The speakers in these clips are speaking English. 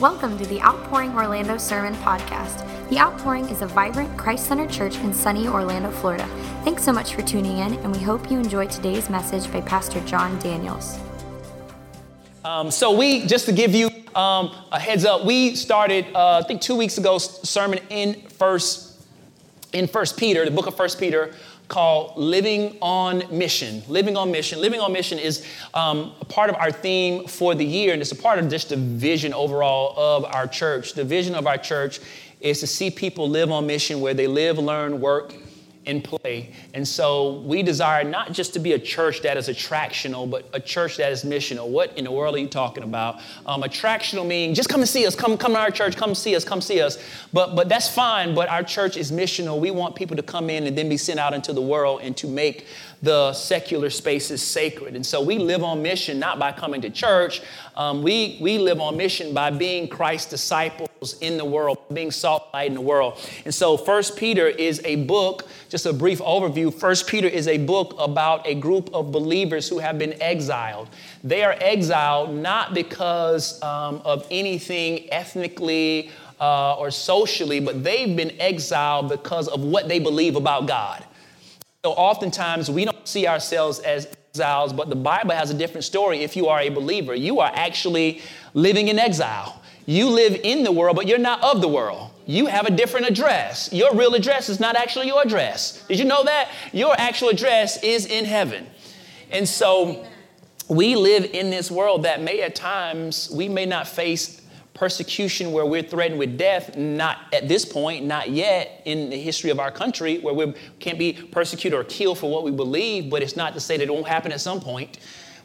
Welcome to the Outpouring Orlando Sermon Podcast. The Outpouring is a vibrant, Christ centered church in sunny Orlando, Florida. Thanks so much for tuning in, and we hope you enjoy today's message by Pastor John Daniels. Um, so we, just to give you um, a heads up, we started, uh, I think two weeks ago, sermon in First, in First Peter, the book of First Peter, called Living on Mission. Living on Mission. Living on Mission is um, a part of our theme for the year, and it's a part of just the vision overall of our church. The vision of our church is to see people live on mission where they live, learn, work, and play. And so we desire not just to be a church that is attractional, but a church that is missional. What in the world are you talking about? Um, attractional meaning just come and see us, come come to our church, come see us, come see us. But but that's fine. But our church is missional. We want people to come in and then be sent out into the world and to make the secular spaces sacred. And so we live on mission not by coming to church. Um, we, we live on mission by being Christ's disciples in the world, being salt light in the world. And so First Peter is a book, just a brief overview. First Peter is a book about a group of believers who have been exiled. They are exiled not because um, of anything ethnically uh, or socially, but they've been exiled because of what they believe about God. So oftentimes we don't see ourselves as exiles, but the Bible has a different story if you are a believer. You are actually living in exile. You live in the world, but you're not of the world. You have a different address. Your real address is not actually your address. Did you know that? Your actual address is in heaven. And so we live in this world that may at times we may not face persecution where we're threatened with death, not at this point, not yet in the history of our country, where we can't be persecuted or killed for what we believe, but it's not to say that it won't happen at some point.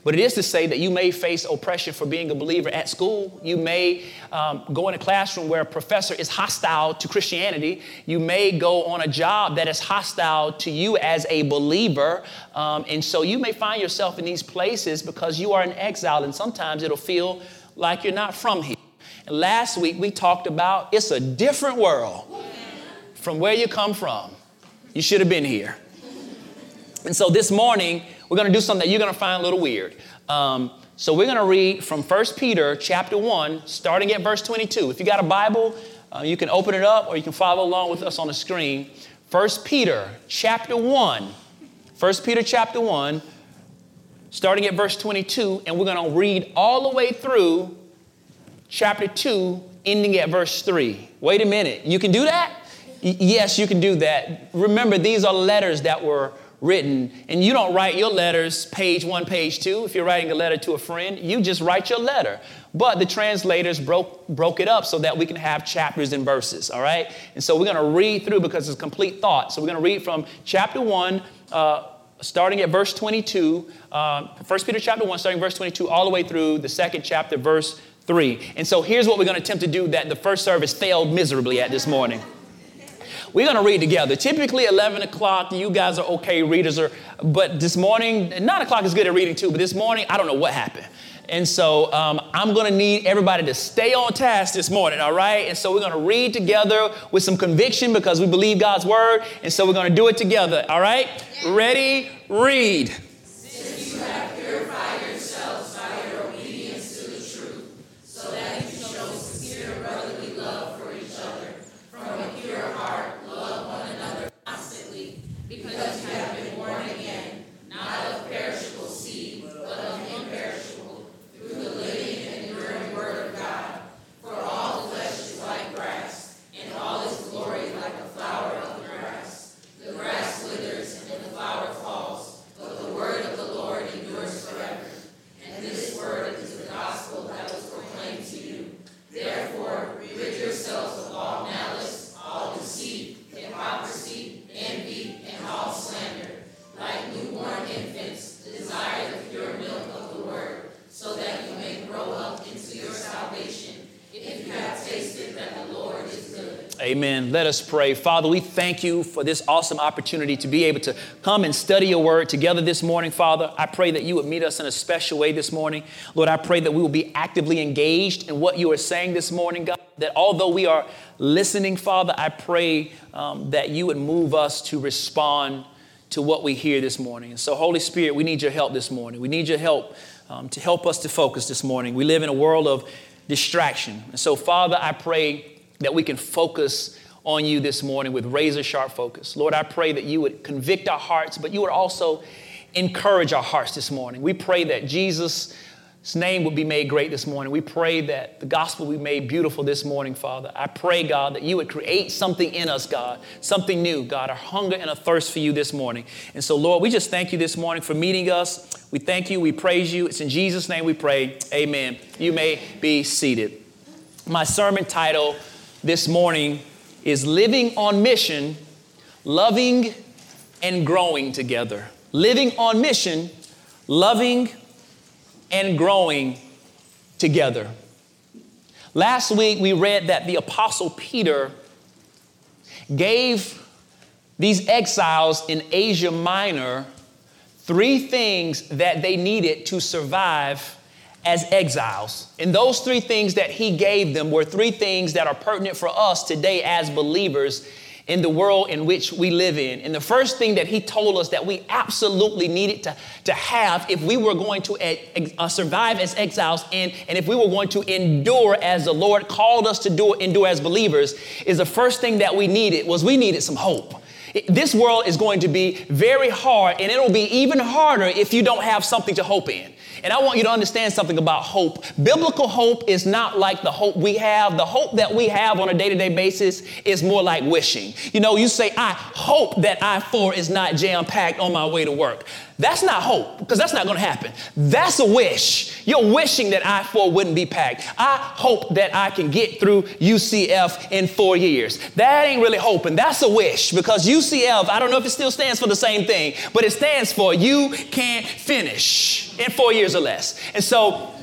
But it is to say that you may face oppression for being a believer at school. You may um, go in a classroom where a professor is hostile to Christianity. You may go on a job that is hostile to you as a believer. Um, and so you may find yourself in these places because you are in exile, and sometimes it'll feel like you're not from here. And last week we talked about it's a different world from where you come from. You should have been here. And so this morning we're going to do something that you're going to find a little weird. Um, so we're going to read from 1 Peter chapter 1, starting at verse 22. If you got a Bible, uh, you can open it up or you can follow along with us on the screen. 1 Peter chapter 1. 1 Peter chapter 1, starting at verse 22, and we're going to read all the way through chapter 2, ending at verse 3. Wait a minute, you can do that? Y- yes, you can do that. Remember, these are letters that were written, and you don't write your letters page one, page two. If you're writing a letter to a friend, you just write your letter. But the translators broke, broke it up so that we can have chapters and verses, all right? And so we're going to read through because it's complete thought. So we're going to read from chapter 1, uh, starting at verse 22, uh, 1 Peter chapter 1, starting verse 22, all the way through the second chapter, verse 3. And so here's what we're going to attempt to do that the first service failed miserably at this morning. We're going to read together. Typically, 11 o'clock, you guys are okay readers, are, but this morning, 9 o'clock is good at reading too, but this morning, I don't know what happened. And so um, I'm going to need everybody to stay on task this morning, all right? And so we're going to read together with some conviction because we believe God's word. And so we're going to do it together, all right? Ready? Read. Amen. Let us pray. Father, we thank you for this awesome opportunity to be able to come and study your word together this morning, Father. I pray that you would meet us in a special way this morning. Lord, I pray that we will be actively engaged in what you are saying this morning, God. That although we are listening, Father, I pray um, that you would move us to respond to what we hear this morning. And so, Holy Spirit, we need your help this morning. We need your help um, to help us to focus this morning. We live in a world of distraction. And so, Father, I pray that we can focus on you this morning with razor sharp focus. Lord, I pray that you would convict our hearts, but you would also encourage our hearts this morning. We pray that Jesus' name would be made great this morning. We pray that the gospel be made beautiful this morning, Father. I pray, God, that you would create something in us, God, something new, God, a hunger and a thirst for you this morning. And so, Lord, we just thank you this morning for meeting us. We thank you, we praise you. It's in Jesus' name we pray. Amen. You may be seated. My sermon title this morning is Living on Mission, Loving and Growing Together. Living on mission, loving and growing together. Last week we read that the Apostle Peter gave these exiles in Asia Minor three things that they needed to survive as exiles. And those three things that he gave them were three things that are pertinent for us today as believers in the world in which we live in. And the first thing that he told us that we absolutely needed to, to have if we were going to uh, survive as exiles and, and if we were going to endure as the Lord called us to do endure as believers is the first thing that we needed was we needed some hope. This world is going to be very hard, and it'll be even harder if you don't have something to hope in. And I want you to understand something about hope. Biblical hope is not like the hope we have. The hope that we have on a day to day basis is more like wishing. You know, you say, I hope that I 4 is not jam packed on my way to work. That's not hope, because that's not going to happen. That's a wish. You're wishing that I 4 wouldn't be packed. I hope that I can get through UCF in four years. That ain't really hoping. That's a wish, because UCF, I don't know if it still stands for the same thing, but it stands for you can't finish in four years or less. And so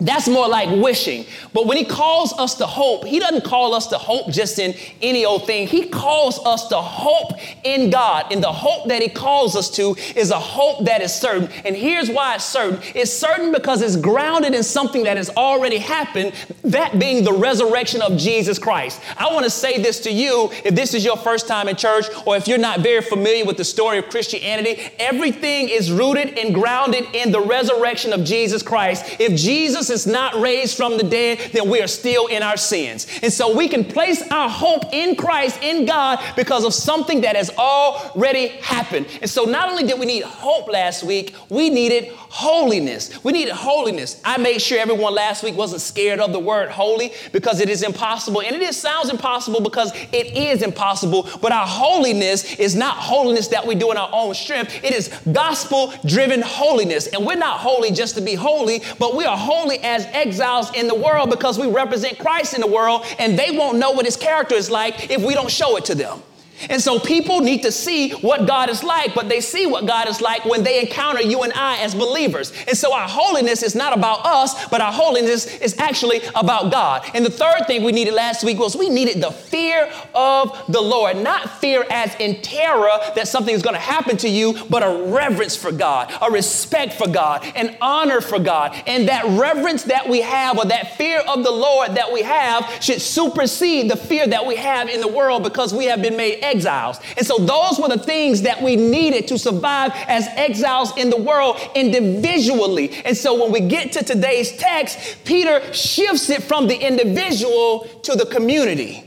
that's more like wishing. But when he calls us to hope, he doesn't call us to hope just in any old thing. He calls us to hope in God. And the hope that he calls us to is a hope that is certain. And here's why it's certain it's certain because it's grounded in something that has already happened, that being the resurrection of Jesus Christ. I want to say this to you if this is your first time in church or if you're not very familiar with the story of Christianity, everything is rooted and grounded in the resurrection of Jesus Christ. If Jesus is not raised from the dead, then we are still in our sins. And so we can place our hope in Christ, in God, because of something that has already happened. And so not only did we need hope last week, we needed holiness. We needed holiness. I made sure everyone last week wasn't scared of the word holy because it is impossible. And it is, sounds impossible because it is impossible. But our holiness is not holiness that we do in our own strength. It is gospel driven holiness. And we're not holy just to be holy, but we are holy as exiles in the world because we represent Christ in the world and they won't know what his character is like if we don't show it to them. And so people need to see what God is like, but they see what God is like when they encounter you and I as believers. And so our holiness is not about us, but our holiness is actually about God. And the third thing we needed last week was we needed the fear of the Lord, not fear as in terror that something is going to happen to you, but a reverence for God, a respect for God, an honor for God. And that reverence that we have or that fear of the Lord that we have should supersede the fear that we have in the world because we have been made exiles. And so those were the things that we needed to survive as exiles in the world individually. And so when we get to today's text, Peter shifts it from the individual to the community.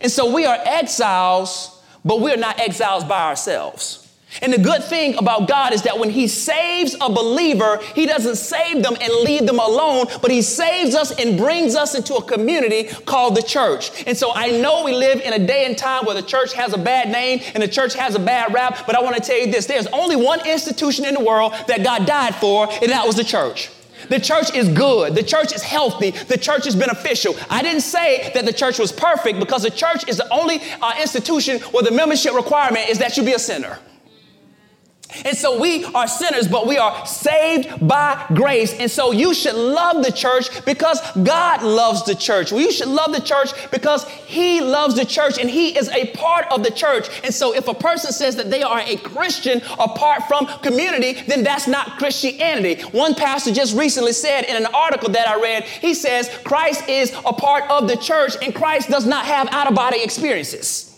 And so we are exiles, but we're not exiles by ourselves. And the good thing about God is that when He saves a believer, He doesn't save them and leave them alone, but He saves us and brings us into a community called the church. And so I know we live in a day and time where the church has a bad name and the church has a bad rap, but I want to tell you this there's only one institution in the world that God died for, and that was the church. The church is good. The church is healthy. The church is beneficial. I didn't say that the church was perfect because the church is the only uh, institution where the membership requirement is that you be a sinner. And so we are sinners, but we are saved by grace. And so you should love the church because God loves the church. Well, you should love the church because He loves the church and He is a part of the church. And so if a person says that they are a Christian apart from community, then that's not Christianity. One pastor just recently said in an article that I read, he says Christ is a part of the church and Christ does not have out of body experiences.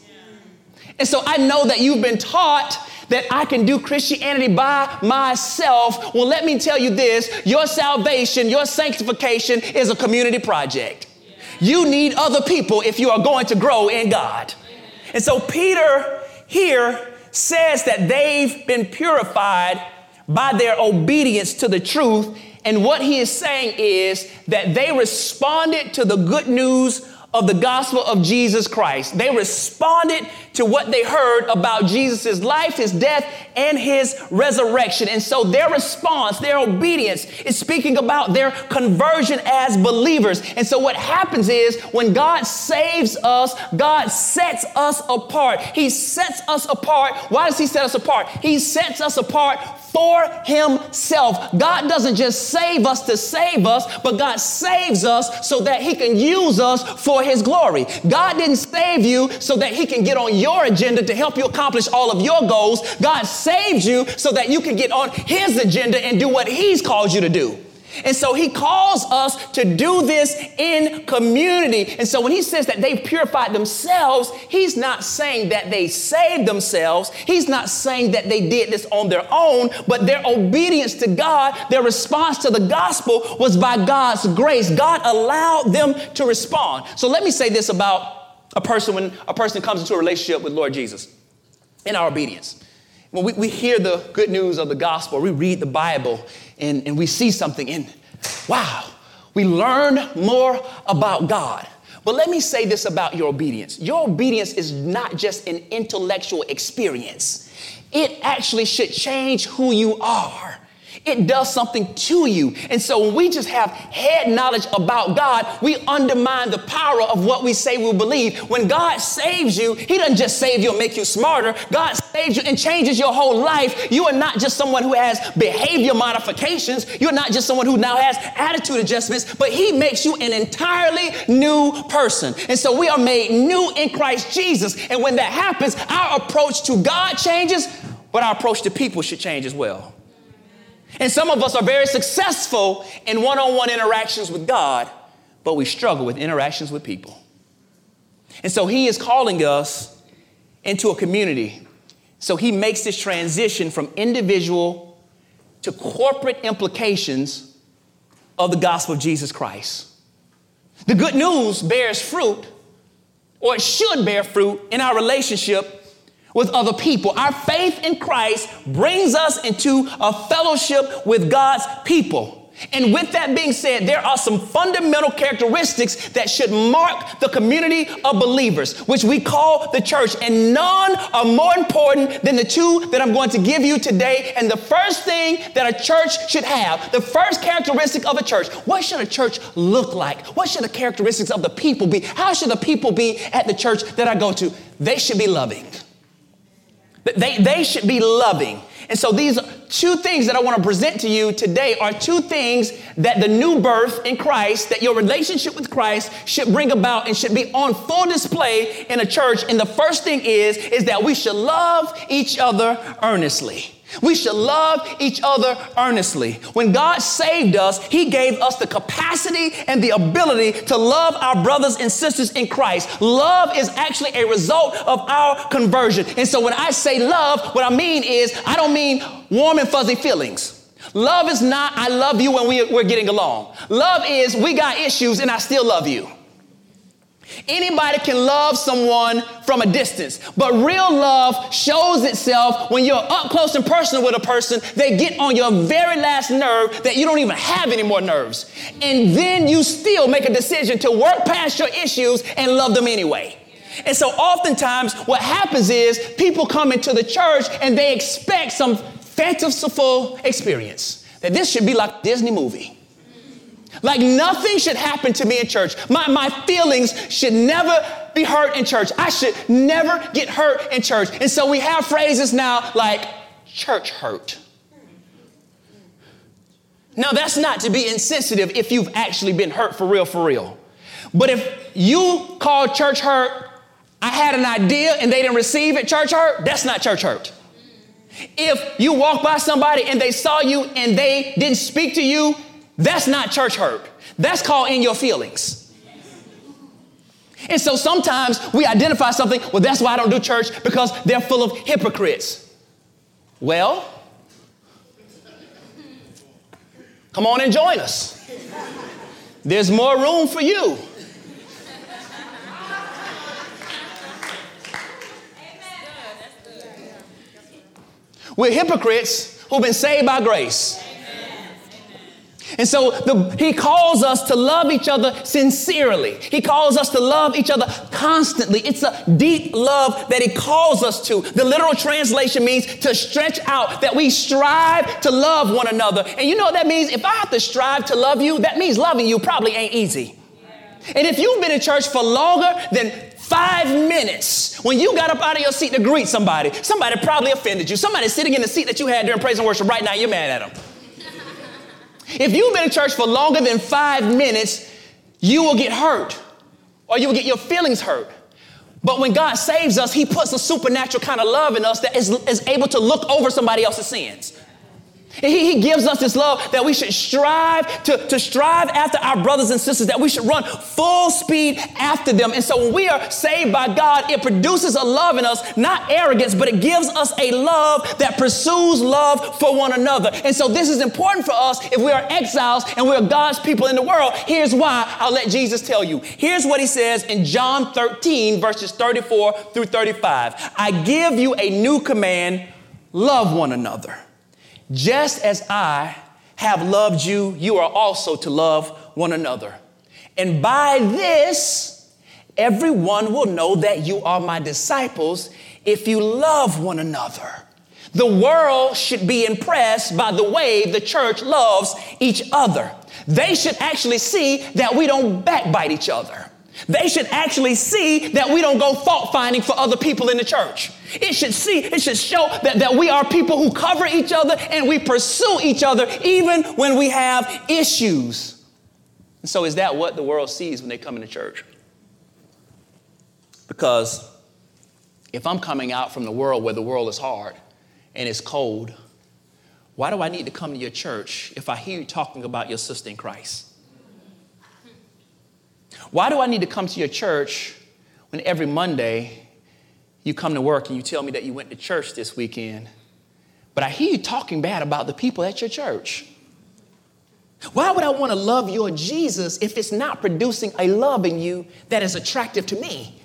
And so I know that you've been taught that I can do Christianity by myself. Well, let me tell you this your salvation, your sanctification is a community project. You need other people if you are going to grow in God. And so Peter here says that they've been purified by their obedience to the truth. And what he is saying is that they responded to the good news of the gospel of Jesus Christ. They responded to what they heard about Jesus' life, his death, and his resurrection. And so their response, their obedience is speaking about their conversion as believers. And so what happens is when God saves us, God sets us apart. He sets us apart. Why does he set us apart? He sets us apart for himself. God doesn't just save us to save us, but God saves us so that he can use us for his glory. God didn't save you so that he can get on your agenda to help you accomplish all of your goals. God saved you so that you can get on his agenda and do what he's called you to do. And so he calls us to do this in community. And so when he says that they've purified themselves, he's not saying that they saved themselves. He's not saying that they did this on their own, but their obedience to God, their response to the gospel was by God's grace. God allowed them to respond. So let me say this about a person when a person comes into a relationship with Lord Jesus in our obedience. When we, we hear the good news of the gospel, we read the Bible, and, and we see something, and wow, we learn more about God. But let me say this about your obedience. Your obedience is not just an intellectual experience, it actually should change who you are it does something to you. And so when we just have head knowledge about God, we undermine the power of what we say we believe. When God saves you, He doesn't just save you and make you smarter. God saves you and changes your whole life. You are not just someone who has behavior modifications. You're not just someone who now has attitude adjustments, but He makes you an entirely new person. And so we are made new in Christ Jesus. And when that happens, our approach to God changes, but our approach to people should change as well. And some of us are very successful in one on one interactions with God, but we struggle with interactions with people. And so he is calling us into a community. So he makes this transition from individual to corporate implications of the gospel of Jesus Christ. The good news bears fruit, or it should bear fruit, in our relationship with other people. Our faith in Christ brings us into a fellowship with God's people. And with that being said, there are some fundamental characteristics that should mark the community of believers, which we call the church. And none are more important than the two that I'm going to give you today. And the first thing that a church should have, the first characteristic of a church, what should a church look like? What should the characteristics of the people be? How should the people be at the church that I go to? They should be loving. They, they should be loving. And so these two things that I want to present to you today are two things that the new birth in Christ, that your relationship with Christ should bring about and should be on full display in a church. And the first thing is, is that we should love each other earnestly. We should love each other earnestly. When God saved us, He gave us the capacity and the ability to love our brothers and sisters in Christ. Love is actually a result of our conversion. And so when I say love, what I mean is, I don't mean warm and fuzzy feelings. Love is not, I love you when we, we're getting along. Love is, we got issues and I still love you. Anybody can love someone from a distance, but real love shows itself when you're up close and personal with a person. They get on your very last nerve that you don't even have any more nerves. And then you still make a decision to work past your issues and love them anyway. And so oftentimes what happens is people come into the church and they expect some fanciful experience. That this should be like a Disney movie. Like nothing should happen to me in church. My, my feelings should never be hurt in church. I should never get hurt in church. And so we have phrases now like church hurt. Now, that's not to be insensitive if you've actually been hurt for real, for real. But if you call church hurt, I had an idea and they didn't receive it, church hurt, that's not church hurt. If you walk by somebody and they saw you and they didn't speak to you, that's not church hurt. That's called in your feelings. And so sometimes we identify something, well, that's why I don't do church because they're full of hypocrites. Well, come on and join us. There's more room for you. We're hypocrites who've been saved by grace. And so the, he calls us to love each other sincerely. He calls us to love each other constantly. It's a deep love that he calls us to. The literal translation means to stretch out, that we strive to love one another. And you know what that means? If I have to strive to love you, that means loving you probably ain't easy. And if you've been in church for longer than five minutes, when you got up out of your seat to greet somebody, somebody probably offended you. Somebody sitting in the seat that you had during praise and worship right now, you're mad at them. If you've been in church for longer than five minutes, you will get hurt or you will get your feelings hurt. But when God saves us, He puts a supernatural kind of love in us that is, is able to look over somebody else's sins. He, he, gives us this love that we should strive to, to strive after our brothers and sisters, that we should run full speed after them. And so when we are saved by God, it produces a love in us, not arrogance, but it gives us a love that pursues love for one another. And so this is important for us if we are exiles and we are God's people in the world. Here's why I'll let Jesus tell you. Here's what he says in John 13, verses 34 through 35. I give you a new command love one another. Just as I have loved you, you are also to love one another. And by this, everyone will know that you are my disciples if you love one another. The world should be impressed by the way the church loves each other. They should actually see that we don't backbite each other. They should actually see that we don't go fault finding for other people in the church. It should see, it should show that, that we are people who cover each other and we pursue each other even when we have issues. And so, is that what the world sees when they come into church? Because if I'm coming out from the world where the world is hard and it's cold, why do I need to come to your church if I hear you talking about your sister in Christ? Why do I need to come to your church when every Monday you come to work and you tell me that you went to church this weekend, but I hear you talking bad about the people at your church? Why would I want to love your Jesus if it's not producing a love in you that is attractive to me?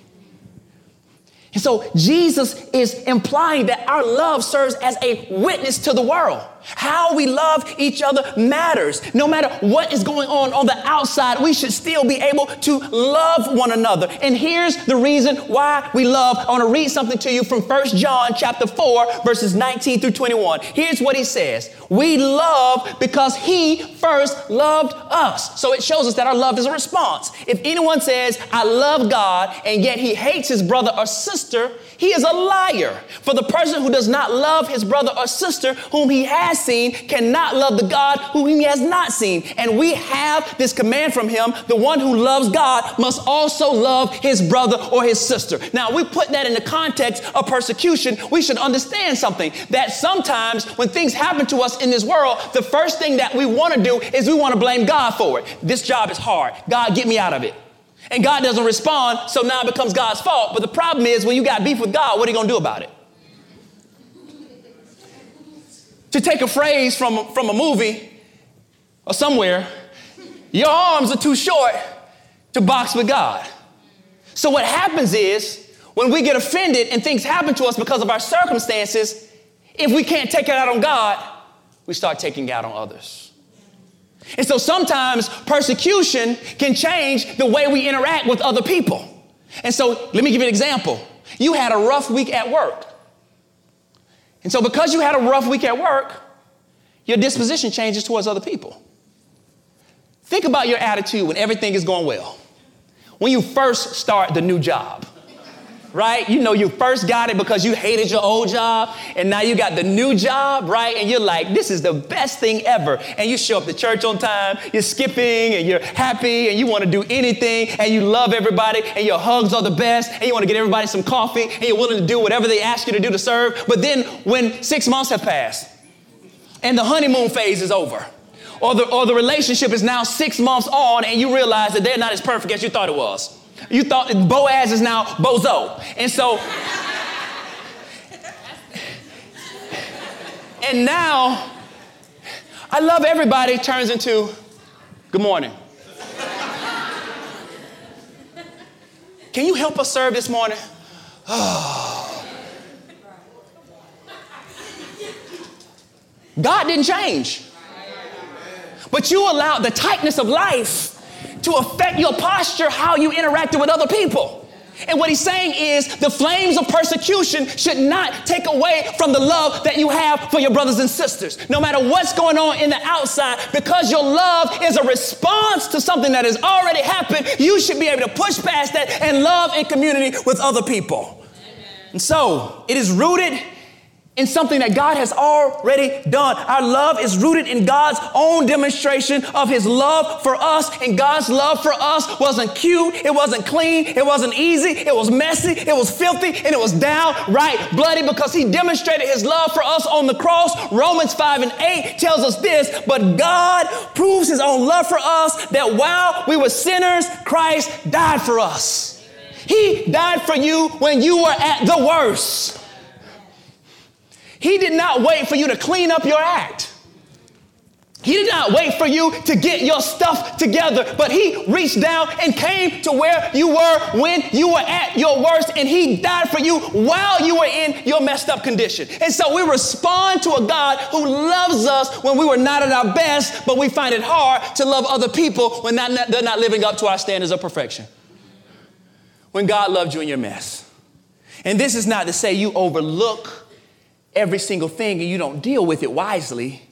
And so Jesus is implying that our love serves as a witness to the world. How we love each other matters. No matter what is going on on the outside, we should still be able to love one another. And here's the reason why we love. I want to read something to you from 1 John chapter 4 verses 19 through 21. Here's what he says. We love because he first loved us. So it shows us that our love is a response. If anyone says, I love God, and yet he hates his brother or sister, he is a liar. For the person who does not love his brother or sister whom he has seen cannot love the God whom he has not seen. And we have this command from him the one who loves God must also love his brother or his sister. Now, we put that in the context of persecution. We should understand something that sometimes when things happen to us in this world, the first thing that we want to do is we want to blame God for it. This job is hard. God, get me out of it. And God doesn't respond, so now it becomes God's fault. But the problem is when you got beef with God, what are you going to do about it? To take a phrase from, from a movie or somewhere, your arms are too short to box with God. So what happens is when we get offended and things happen to us because of our circumstances, if we can't take it out on God, we start taking it out on others. And so sometimes persecution can change the way we interact with other people. And so let me give you an example. You had a rough week at work. And so because you had a rough week at work, your disposition changes towards other people. Think about your attitude when everything is going well. When you first start the new job right? You know, you first got it because you hated your old job, and now you got the new job, right? And you're like, this is the best thing ever. And you show up to church on time, you're skipping, and you're happy, and you want to do anything, and you love everybody, and your hugs are the best, and you want to get everybody some coffee, and you're willing to do whatever they ask you to do to serve. But then when six months have passed, and the honeymoon phase is over, or the, or the relationship is now six months on, and you realize that they're not as perfect as you thought it was You thought Boaz is now Bozo. And so, and now, I love everybody turns into good morning. Can you help us serve this morning? God didn't change. But you allowed the tightness of life to affect your posture, how you interacted with other people. And what he's saying is the flames of persecution should not take away from the love that you have for your brothers and sisters. No matter what's going on in the outside, because your love is a response to something that has already happened, you should be able to push past that and love in community with other people. Amen. And so it is rooted in something that God has already done. Our love is rooted in God's own demonstration of His love for us. And God's love for us wasn't cute, it wasn't clean, it wasn't easy, it was messy, it was filthy, and it was downright bloody because He demonstrated His love for us on the cross. Romans 5 and 8 tells us this, but God proves His own love for us that while we were sinners, Christ died for us. He died for you when you were at the worst. He did not wait for you to clean up your act. He did not wait for you to get your stuff together, but He reached down and came to where you were when you were at your worst, and He died for you while you were in your messed up condition. And so we respond to a God who loves us when we were not at our best, but we find it hard to love other people when not, they're not living up to our standards of perfection. When God loved you in your mess. And this is not to say you overlook every single thing and you don't deal with it wisely.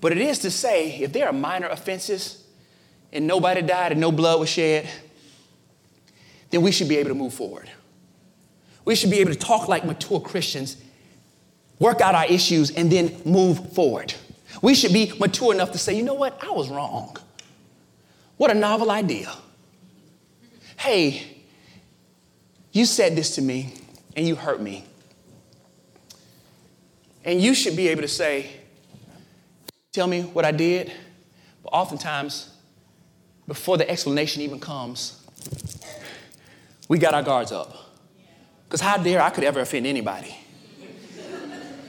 But it is to say, if there are minor offenses and nobody died and no blood was shed, then we should be able to move forward. We should be able to talk like mature Christians, work out our issues, and then move forward. We should be mature enough to say, you know what, I was wrong. What a novel idea. Hey, you said this to me and you hurt me. And you should be able to say, Tell me what I did. But oftentimes, before the explanation even comes, we got our guards up. Because how dare I could ever offend anybody?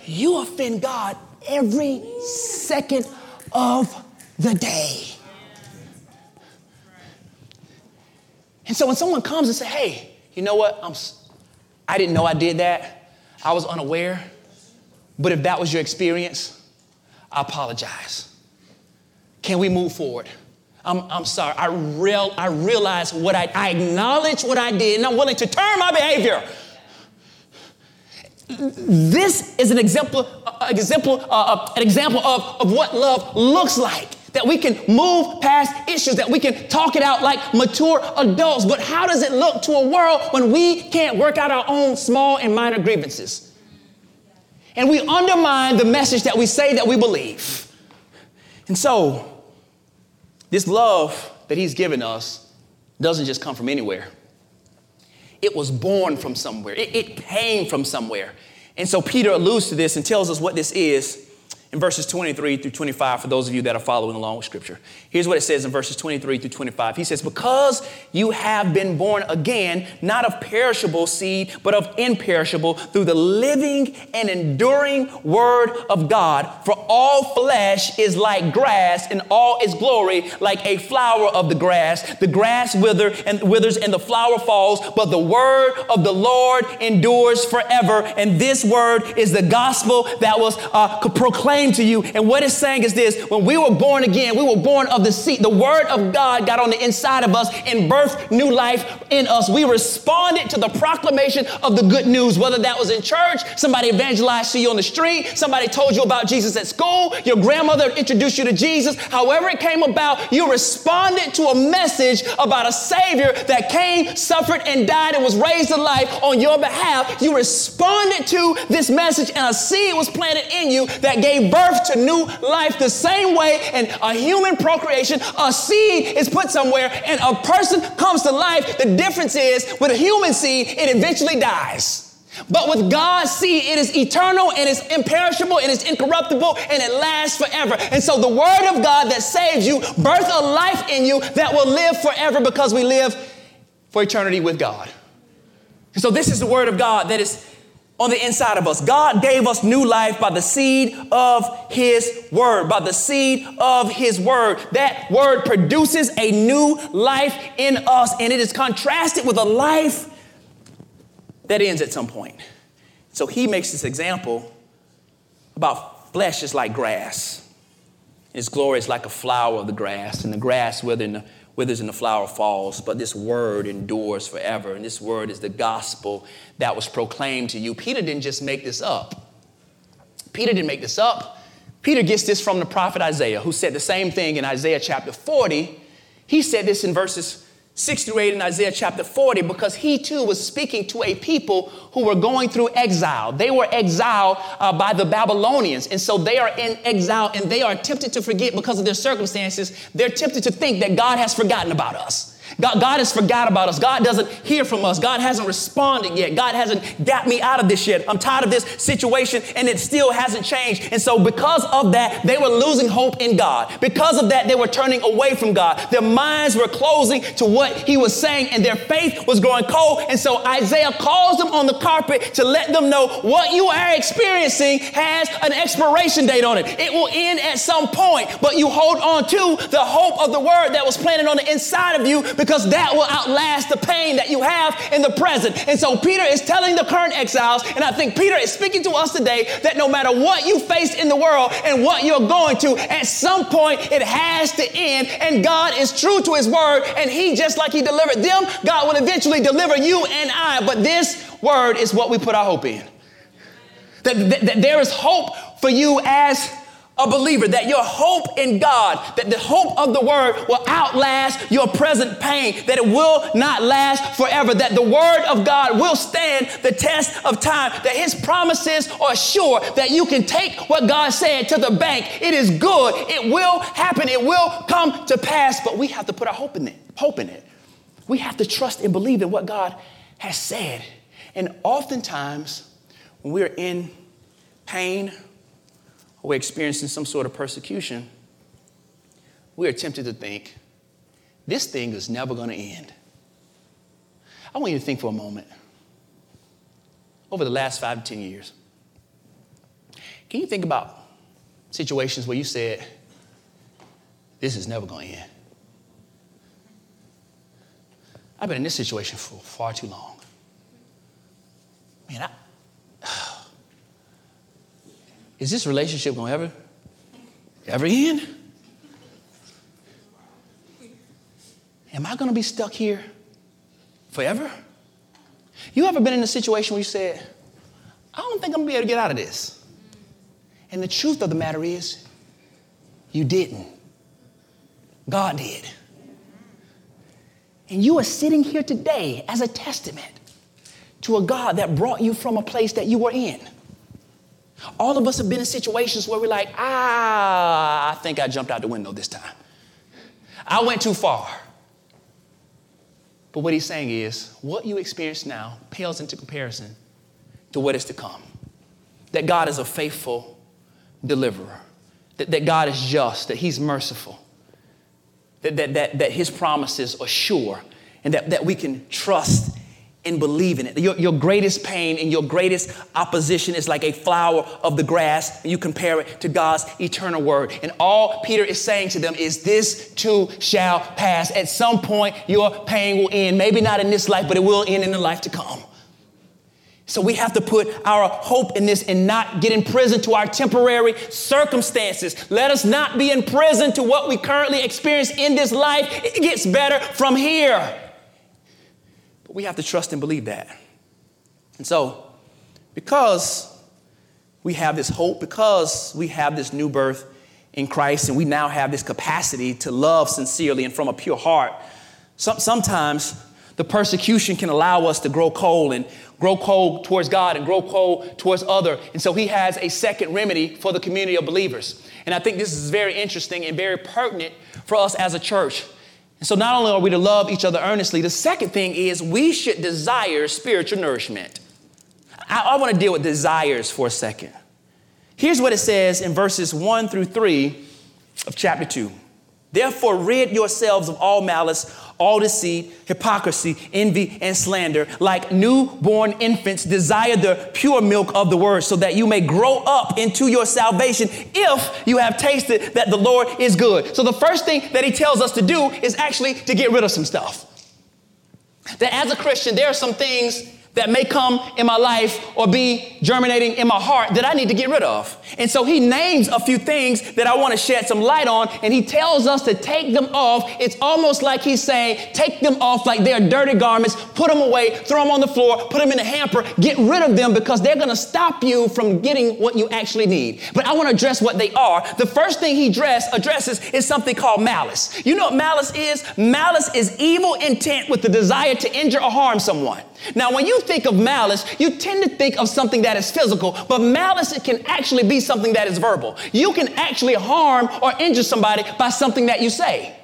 You offend God every second of the day. And so when someone comes and say, "Hey, you know what? I'm I didn't know I did that. I was unaware." But if that was your experience, I apologize. Can we move forward? I'm, I'm sorry. I, real, I realize what I, I acknowledge what I did, and I'm willing to turn my behavior. This is an example, uh, example, uh, an example of, of what love looks like. That we can move past issues, that we can talk it out like mature adults. But how does it look to a world when we can't work out our own small and minor grievances? And we undermine the message that we say that we believe. And so, this love that He's given us doesn't just come from anywhere. It was born from somewhere, it, it came from somewhere. And so, Peter alludes to this and tells us what this is in verses 23 through 25 for those of you that are following along with Scripture. Here's what it says in verses 23 through 25. He says, Because you have been born again, not of perishable seed, but of imperishable, through the living and enduring Word of God. For all flesh is like grass, and all its glory like a flower of the grass. The grass wither and withers, and the flower falls, but the Word of the Lord endures forever. And this Word is the gospel that was uh, proclaimed to you. And what it's saying is this when we were born again, we were born of the seed. The word of God got on the inside of us and birthed new life in us. We responded to the proclamation of the good news, whether that was in church, somebody evangelized to you on the street, somebody told you about Jesus at school, your grandmother introduced you to Jesus. However, it came about, you responded to a message about a Savior that came, suffered, and died and was raised to life on your behalf. You responded to this message, and a seed was planted in you that gave birth to new life the same way in a human procreation, a seed is put somewhere and a person comes to life. The difference is with a human seed, it eventually dies. But with God's seed, it is eternal and it's imperishable and it's incorruptible and it lasts forever. And so the word of God that saves you birth a life in you that will live forever because we live for eternity with God. And so this is the word of God that is on the inside of us. God gave us new life by the seed of his word, by the seed of his word. That word produces a new life in us, and it is contrasted with a life that ends at some point. So he makes this example about flesh is like grass. Its glory is like a flower of the grass, and the grass withers withers and the flower falls, but this word endures forever. And this word is the gospel that was proclaimed to you. Peter didn't just make this up. Peter didn't make this up. Peter gets this from the prophet Isaiah, who said the same thing in Isaiah chapter 40. He said this in verses 6 through 8 in Isaiah chapter 40 because he too was speaking to a people who were going through exile. They were exiled uh, by the Babylonians, and so they are in exile and they are tempted to forget because of their circumstances. They're tempted to think that God has forgotten about us. God, God has forgot about us. God doesn't hear from us. God hasn't responded yet. God hasn't got me out of this yet. I'm tired of this situation and it still hasn't changed. And so, because of that, they were losing hope in God. Because of that, they were turning away from God. Their minds were closing to what He was saying and their faith was growing cold. And so, Isaiah calls them on the carpet to let them know what you are experiencing has an expiration date on it. It will end at some point, but you hold on to the hope of the word that was planted on the inside of you because that will outlast the pain that you have in the present. And so Peter is telling the current exiles, and I think Peter is speaking to us today that no matter what you face in the world and what you're going to, at some point it has to end. And God is true to his word, and he, just like he delivered them, God will eventually deliver you and I. But this word is what we put our hope in. That, that, that there is hope for you as a believer, that your hope in God, that the hope of the word will outlast your present pain, that it will not last forever, that the word of God will stand the test of time, that his promises are sure, that you can take what God said to the bank. It is good. It will happen. It will come to pass, but we have to put our hope in it. Hope in it. We have to trust and believe in what God has said. And oftentimes, when we're in pain, or we're experiencing some sort of persecution, we are tempted to think, this thing is never going to end. I want you to think for a moment. Over the last five to 10 years, can you think about situations where you said, this is never going to end? I've been in this situation for far too long. Man, I, is this relationship going to ever, ever end? Am I going to be stuck here forever? You ever been in a situation where you said, I don't think I'm going to be able to get out of this? And the truth of the matter is, you didn't. God did. And you are sitting here today as a testament to a God that brought you from a place that you were in. All of us have been in situations where we're like, ah, I think I jumped out the window this time. I went too far. But what he's saying is, what you experience now pales into comparison to what is to come. That God is a faithful deliverer, that, that God is just, that he's merciful, that, that, that, that his promises are sure, and that, that we can trust and believe in it. Your, your greatest pain and your greatest opposition is like a flower of the grass, and you compare it to God's eternal word. And all Peter is saying to them is, This too shall pass. At some point, your pain will end. Maybe not in this life, but it will end in the life to come. So we have to put our hope in this and not get in prison to our temporary circumstances. Let us not be in prison to what we currently experience in this life. It gets better from here. But we have to trust and believe that. And so, because we have this hope, because we have this new birth in Christ, and we now have this capacity to love sincerely and from a pure heart, some, sometimes the persecution can allow us to grow cold and grow cold towards God and grow cold towards other. And so he has a second remedy for the community of believers. And I think this is very interesting and very pertinent for us as a church. And so not only are we to love each other earnestly, the second thing is we should desire spiritual nourishment. I, I want to deal with desires for a second. Here's what it says in verses 1 through 3 of chapter 2. Therefore, rid yourselves of all malice, all deceit, hypocrisy, envy, and slander. Like newborn infants, desire the pure milk of the word so that you may grow up into your salvation if you have tasted that the Lord is good. So, the first thing that he tells us to do is actually to get rid of some stuff. That as a Christian, there are some things that may come in my life or be germinating in my heart that I need to get rid of. And so he names a few things that I want to shed some light on, and he tells us to take them off. It's almost like he's saying, take them off like they're dirty garments, put them away, throw them on the floor, put them in a hamper, get rid of them because they're going to stop you from getting what you actually need. But I want to address what they are. The first thing he address, addresses is something called malice. You know what malice is? Malice is evil intent with the desire to injure or harm someone. Now, when you think of malice, you tend to think of something that is physical, but malice it can actually be something that is verbal. You can actually harm or injure somebody by something that you say.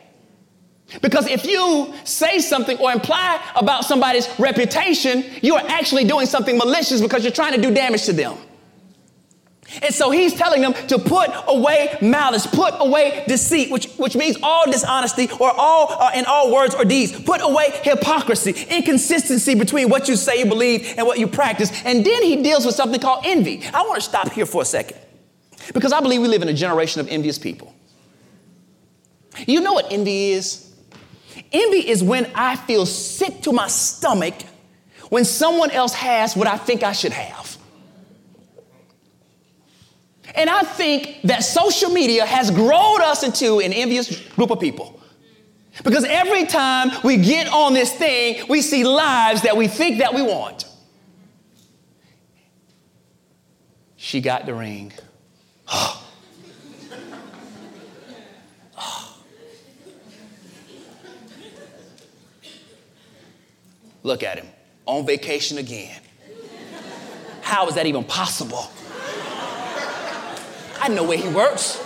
Because if you say something or imply about somebody's reputation, you are actually doing something malicious because you're trying to do damage to them. And so he's telling them to put away malice, put away deceit, which, which means all dishonesty or all uh, in all words or deeds. Put away hypocrisy, inconsistency between what you say you believe and what you practice. And then he deals with something called envy. I want to stop here for a second because I believe we live in a generation of envious people. You know what envy is? Envy is when I feel sick to my stomach when someone else has what I think I should have. And I think that social media has grown us into an envious group of people. Because every time we get on this thing, we see lives that we think that we want. She got the ring. Look at him on vacation again. How is that even possible? I know where he works.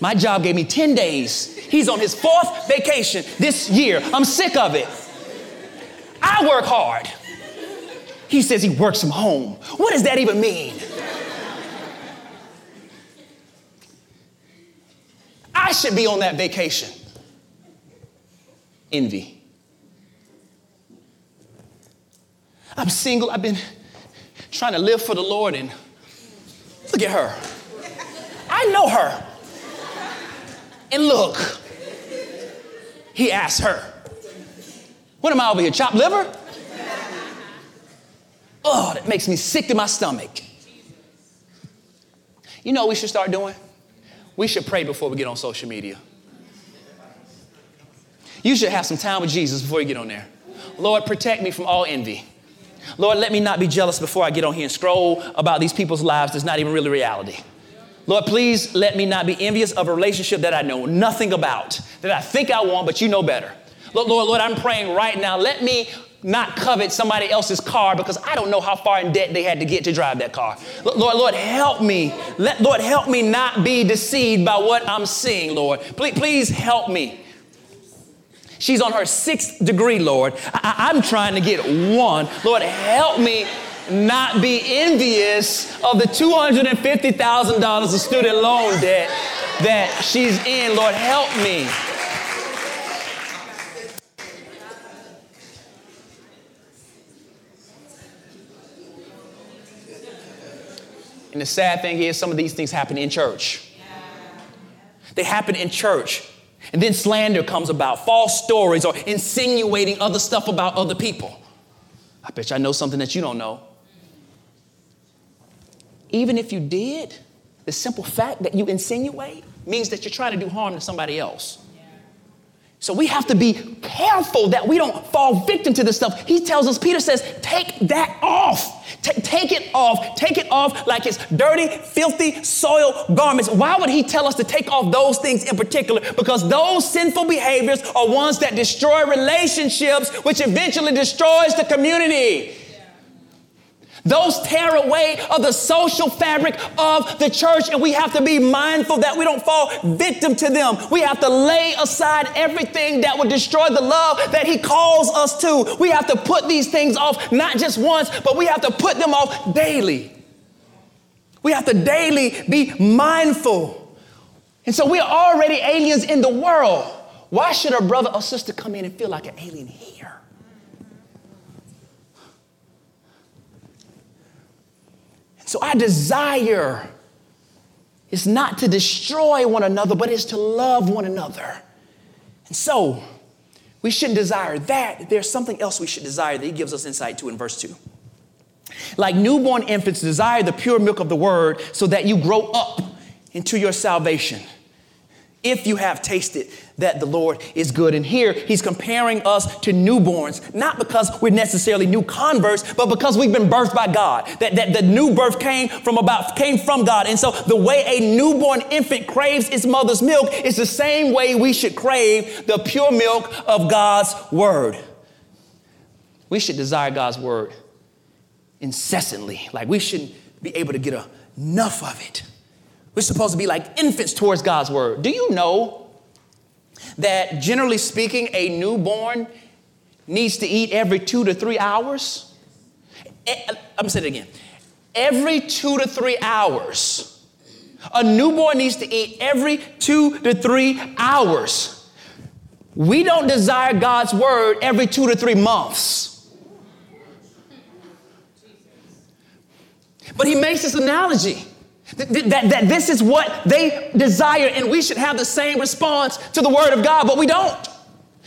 My job gave me 10 days. He's on his fourth vacation this year. I'm sick of it. I work hard. He says he works from home. What does that even mean? I should be on that vacation. Envy. I'm single. I've been trying to live for the Lord, and look at her. I know her. And look, he asked her, What am I over here, chopped liver? Oh, that makes me sick to my stomach. You know what we should start doing? We should pray before we get on social media. You should have some time with Jesus before you get on there. Lord, protect me from all envy. Lord, let me not be jealous before I get on here and scroll about these people's lives that's not even really reality. Lord, please let me not be envious of a relationship that I know nothing about, that I think I want, but you know better. Lord, Lord, Lord, I'm praying right now. Let me not covet somebody else's car because I don't know how far in debt they had to get to drive that car. Lord, Lord, help me. Let, Lord, help me not be deceived by what I'm seeing, Lord. Please, please help me. She's on her sixth degree, Lord. I- am trying to get one. Lord, help me not be envious of the $250,000 of student loan debt that she's in. Lord, help me. And the sad thing is, some of these things happen in church. They happen in church. And then slander comes about, false stories or insinuating other stuff about other people. I bet you I know something that you don't know. Even if you did, the simple fact that you insinuate means that you're trying to do harm to somebody else. So we have to be careful that we don't fall victim to this stuff. He tells us, Peter says, take that off. T- take it off. Take it off like it's dirty, filthy, soil garments. Why would he tell us to take off those things in particular? Because those sinful behaviors are ones that destroy relationships, which eventually destroys the community. Those tear away of the social fabric of the church, and we have to be mindful that we don't fall victim to them. We have to lay aside everything that would destroy the love that He calls us to. We have to put these things off not just once, but we have to put them off daily. We have to daily be mindful And so we are already aliens in the world. Why should a brother or sister come in and feel like an alien here? And so our desire is not to destroy one another, but is to love one another. And so we shouldn't desire that. There's something else we should desire that he gives us insight to in verse 2. Like newborn infants, desire the pure milk of the word so that you grow up into your salvation if you have tasted that the Lord is good. And here he's comparing us to newborns, not because we're necessarily new converts, but because we've been birthed by God. That, that the new birth came from about came from God. And so the way a newborn infant craves its mother's milk is the same way we should crave the pure milk of God's word. We should desire God's word incessantly. Like we shouldn't be able to get enough of it. We're supposed to be like infants towards God's word. Do you know that generally speaking, a newborn needs to eat every two to three hours? Eh, I'm gonna say it again. Every two to three hours. A newborn needs to eat every two to three hours. We don't desire God's word every two to three months. But he makes this analogy. That, that this is what they desire, and we should have the same response to the Word of God, but we don't.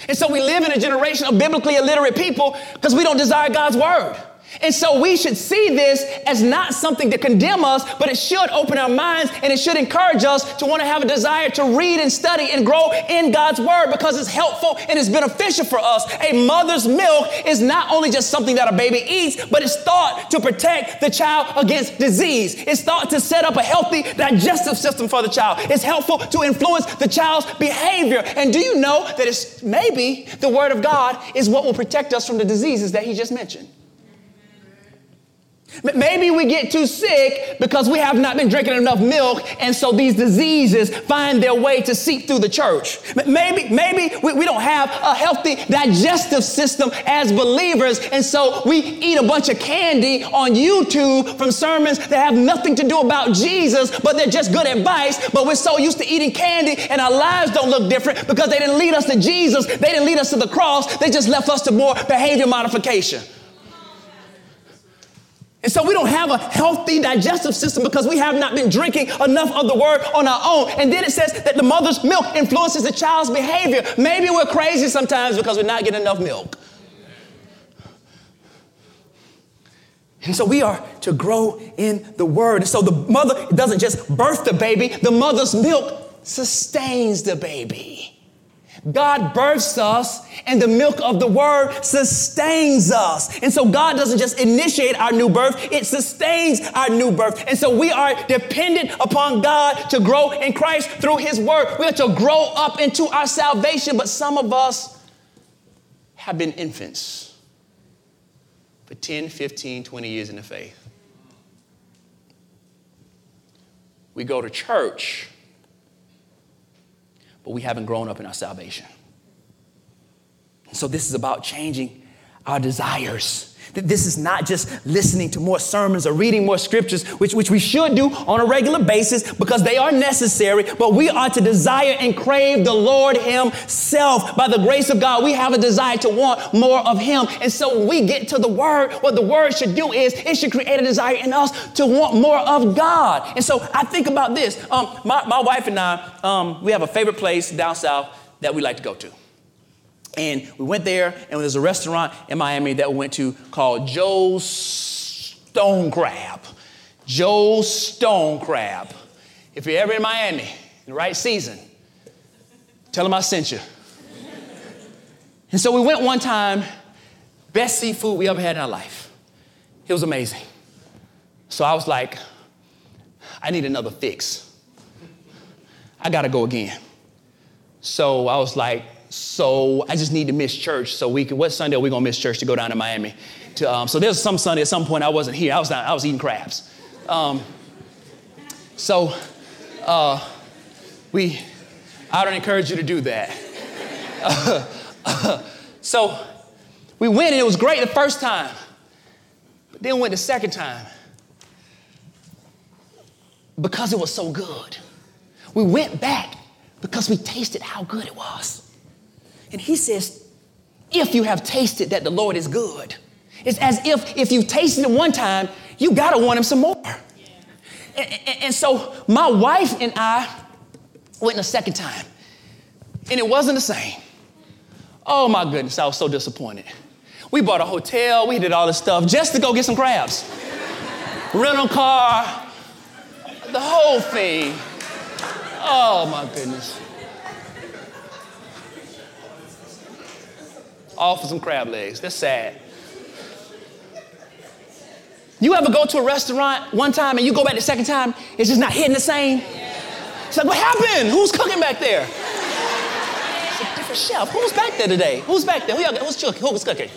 And so we live in a generation of biblically illiterate people because we don't desire God's Word. And so we should see this as not something to condemn us, but it should open our minds and it should encourage us to want to have a desire to read and study and grow in God's word because it's helpful and it's beneficial for us. A mother's milk is not only just something that a baby eats, but it's thought to protect the child against disease. It's thought to set up a healthy digestive system for the child. It's helpful to influence the child's behavior. And do you know that it's maybe the word of God is what will protect us from the diseases that he just mentioned? Maybe we get too sick because we have not been drinking enough milk, and so these diseases find their way to seep through the church. Maybe, maybe we, we don't have a healthy digestive system as believers, and so we eat a bunch of candy on YouTube from sermons that have nothing to do about Jesus, but they're just good advice. But we're so used to eating candy, and our lives don't look different because they didn't lead us to Jesus, they didn't lead us to the cross, they just left us to more behavior modification. And so we don't have a healthy digestive system because we have not been drinking enough of the word on our own. And then it says that the mother's milk influences the child's behavior. Maybe we're crazy sometimes because we're not getting enough milk. And so we are to grow in the word. And so the mother doesn't just birth the baby, the mother's milk sustains the baby. God births us, and the milk of the word sustains us. And so God doesn't just initiate our new birth, it sustains our new birth. And so we are dependent upon God to grow in Christ through his word. We are to grow up into our salvation, but some of us have been infants for 10, 15, 20 years in the faith. We go to church but we haven't grown up in our salvation. So, this is about changing our desires. This is not just listening to more sermons or reading more scriptures, which, which we should do on a regular basis because they are necessary, but we are to desire and crave the Lord Himself. By the grace of God, we have a desire to want more of Him. And so when we get to the Word, what the Word should do is it should create a desire in us to want more of God. And so I think about this. Um, my, my wife and I, um, we have a favorite place down south that we like to go to. And we went there, and there's a restaurant in Miami that we went to called Joe's Stone Crab. Joe's Stone Crab. If you're ever in Miami, in the right season, tell them I sent you. and so we went one time, best seafood we ever had in our life. It was amazing. So I was like, I need another fix. I gotta go again. So I was like, so I just need to miss church. So we could, what Sunday are we gonna miss church to go down to Miami? To, um, so there's some Sunday at some point I wasn't here. I was I was eating crabs. Um, so uh, we, I don't encourage you to do that. So we went and it was great the first time, but then went the second time because it was so good. We went back because we tasted how good it was. And he says, if you have tasted that the Lord is good, it's as if if you've tasted it one time, you gotta want him some more. And, and, and so my wife and I went a second time, and it wasn't the same. Oh my goodness, I was so disappointed. We bought a hotel, we did all this stuff just to go get some crabs. Rental car, the whole thing. Oh my goodness. All for some crab legs. That's sad. You ever go to a restaurant one time and you go back the second time, it's just not hitting the same? It's like, what happened? Who's cooking back there? It's a different chef. Who's back there today? Who's back there? Who y'all, who's cooking? Who's cooking?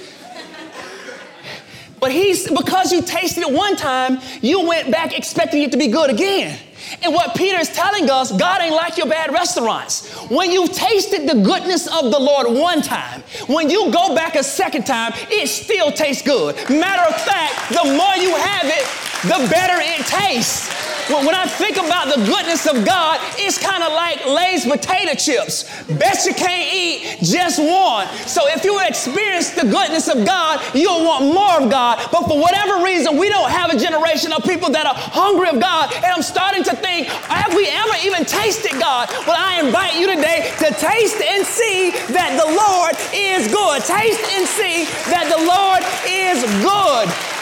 But he's because you tasted it one time, you went back expecting it to be good again. And what Peter is telling us, God ain't like your bad restaurants. When you've tasted the goodness of the Lord one time, when you go back a second time, it still tastes good. Matter of fact, the more you have it, the better it tastes. When I think about the goodness of God, it's kind of like Lay's potato chips. Best you can't eat, just one. So if you experience the goodness of God, you'll want more of God. But for whatever reason, we don't have a generation of people that are hungry of God. And I'm starting to think, have we ever even tasted God? Well, I invite you today to taste and see that the Lord is good. Taste and see that the Lord is good.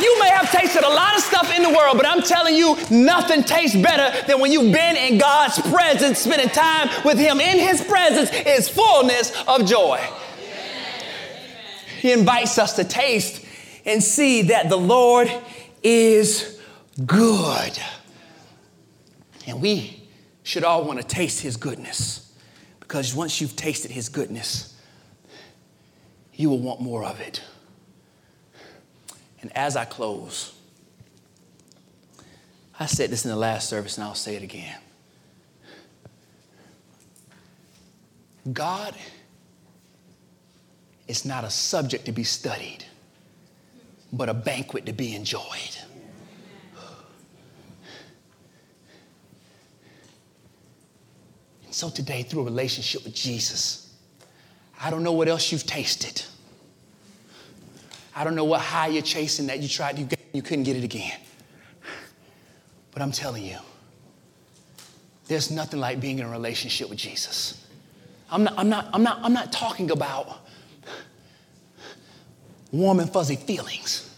You may have tasted a lot of stuff in the world, but I'm telling you, nothing tastes better than when you've been in God's presence, spending time with Him. In His presence is fullness of joy. He invites us to taste and see that the Lord is good. And we should all want to taste His goodness because once you've tasted His goodness, you will want more of it. And as I close, I said this in the last service and I'll say it again. God is not a subject to be studied, but a banquet to be enjoyed. And so today, through a relationship with Jesus, I don't know what else you've tasted. I don't know what high you're chasing that you tried, you, you couldn't get it again. But I'm telling you, there's nothing like being in a relationship with Jesus. I'm not, I'm not, I'm not, I'm not talking about warm and fuzzy feelings.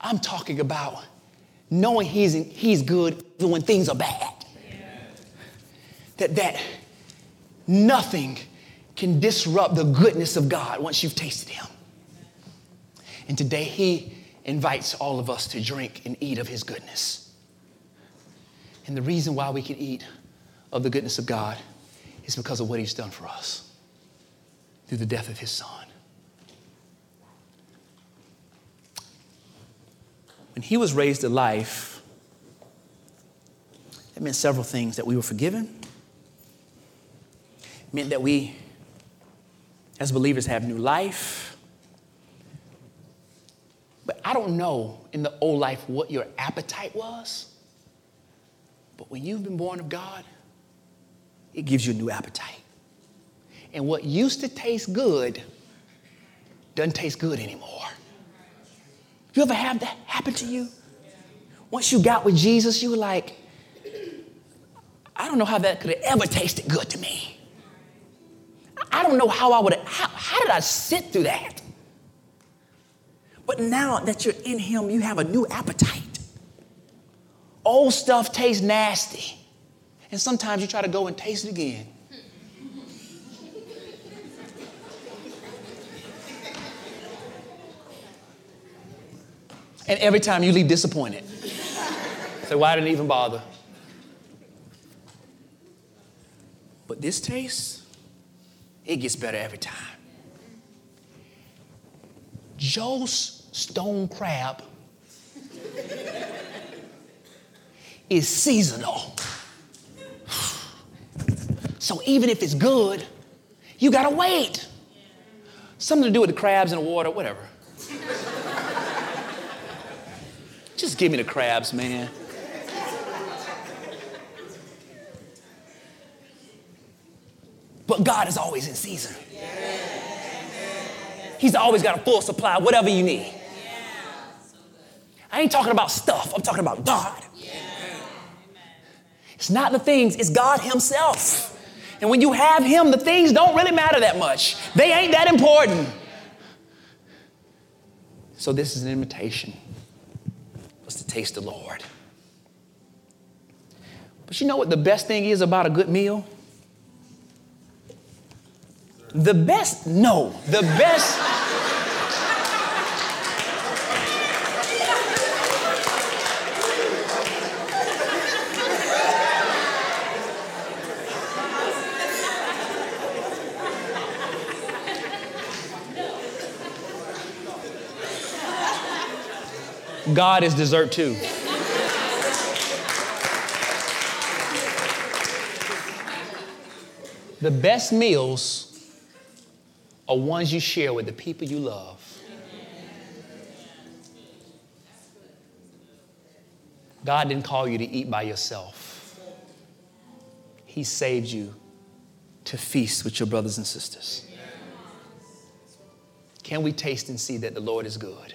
I'm talking about knowing he's, in, he's good even when things are bad. That, that nothing can disrupt the goodness of God once you've tasted him. And today he invites all of us to drink and eat of his goodness. And the reason why we can eat of the goodness of God is because of what he's done for us through the death of his son. When he was raised to life, it meant several things that we were forgiven, it meant that we, as believers, have new life but I don't know in the old life what your appetite was. But when you've been born of God, it gives you a new appetite. And what used to taste good doesn't taste good anymore. You ever have that happen to you? Once you got with Jesus, you were like, I don't know how that could have ever tasted good to me. I don't know how I would have, how, how did I sit through that? But now that you're in Him, you have a new appetite. Old stuff tastes nasty. And sometimes you try to go and taste it again. And every time you leave disappointed. Say, why didn't even bother? But this taste, it gets better every time. Joe's stone crab is seasonal. So even if it's good, you gotta wait. Something to do with the crabs in the water, whatever. Just give me the crabs, man. But God is always in season. He's always got a full supply, whatever you need. I ain't talking about stuff, I'm talking about God. It's not the things, it's God Himself. And when you have Him, the things don't really matter that much. They ain't that important. So, this is an invitation. Was to taste the Lord. But you know what the best thing is about a good meal? The best, no, the best. God is dessert too. the best meals are ones you share with the people you love. God didn't call you to eat by yourself. He saved you to feast with your brothers and sisters. Can we taste and see that the Lord is good?